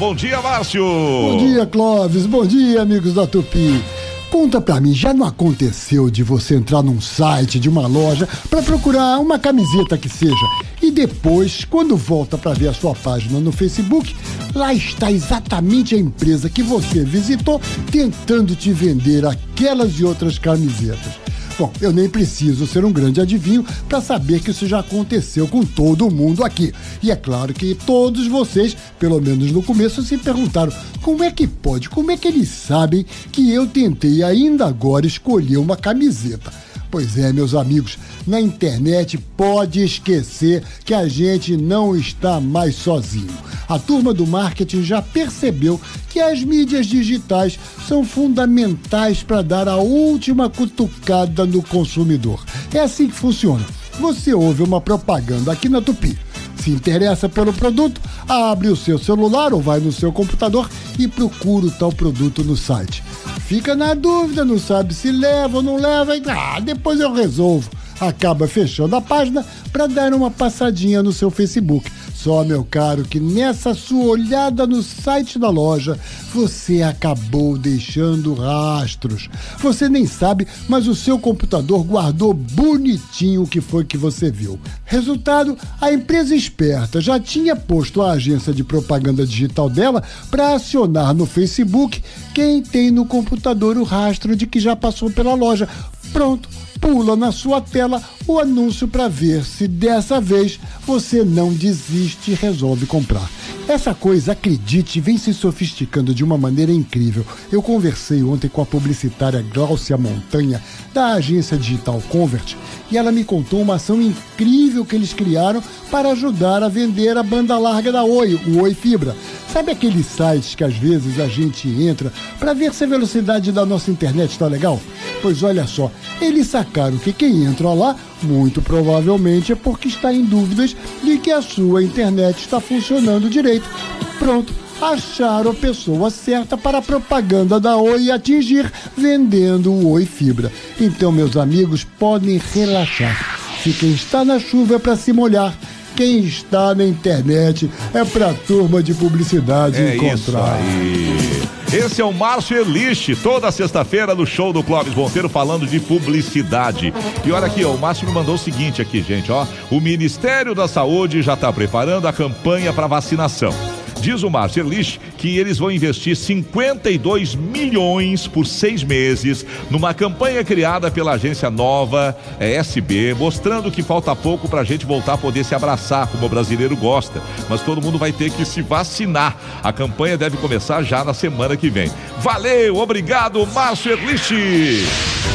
Bom dia, Márcio. Bom dia, Clóvis. Bom dia, amigos da Tupi. Conta pra mim, já não aconteceu de você entrar num site de uma loja para procurar uma camiseta que seja e depois, quando volta para ver a sua página no Facebook, lá está exatamente a empresa que você visitou tentando te vender aquelas e outras camisetas. Bom, eu nem preciso ser um grande adivinho para saber que isso já aconteceu com todo mundo aqui. E é claro que todos vocês, pelo menos no começo, se perguntaram como é que pode, como é que eles sabem que eu tentei ainda agora escolher uma camiseta. Pois é, meus amigos, na internet pode esquecer que a gente não está mais sozinho. A turma do marketing já percebeu que as mídias digitais são fundamentais para dar a última cutucada no consumidor. É assim que funciona. Você ouve uma propaganda aqui na Tupi. Se interessa pelo produto, abre o seu celular ou vai no seu computador e procura o tal produto no site. Fica na dúvida, não sabe se leva ou não leva, e ah, depois eu resolvo. Acaba fechando a página para dar uma passadinha no seu Facebook. Só, meu caro, que nessa sua olhada no site da loja, você acabou deixando rastros. Você nem sabe, mas o seu computador guardou bonitinho o que foi que você viu. Resultado, a empresa esperta já tinha posto a agência de propaganda digital dela para acionar no Facebook quem tem no computador o rastro de que já passou pela loja. Pronto pula na sua tela o anúncio para ver se dessa vez você não desiste e resolve comprar. Essa coisa, acredite, vem se sofisticando de uma maneira incrível. Eu conversei ontem com a publicitária Glaucia Montanha, da agência digital Convert, e ela me contou uma ação incrível que eles criaram para ajudar a vender a banda larga da Oi, o Oi Fibra. Sabe aqueles sites que às vezes a gente entra para ver se a velocidade da nossa internet está legal? Pois olha só, eles sacaram que quem entra lá, muito provavelmente é porque está em dúvidas de que a sua internet está funcionando direito. Pronto, acharam a pessoa certa para a propaganda da Oi atingir vendendo o Oi Fibra. Então, meus amigos, podem relaxar. Se quem está na chuva é para se molhar, quem está na internet é para a turma de publicidade é encontrar. Esse é o Márcio Eliche, toda sexta-feira no show do Clóvis Monteiro falando de publicidade. E olha aqui, ó, o Márcio me mandou o seguinte aqui, gente, ó. O Ministério da Saúde já está preparando a campanha para vacinação. Diz o Márcio Erlich que eles vão investir 52 milhões por seis meses numa campanha criada pela agência nova é, SB, mostrando que falta pouco para a gente voltar a poder se abraçar, como o brasileiro gosta. Mas todo mundo vai ter que se vacinar. A campanha deve começar já na semana que vem. Valeu, obrigado, Márcio Erlich.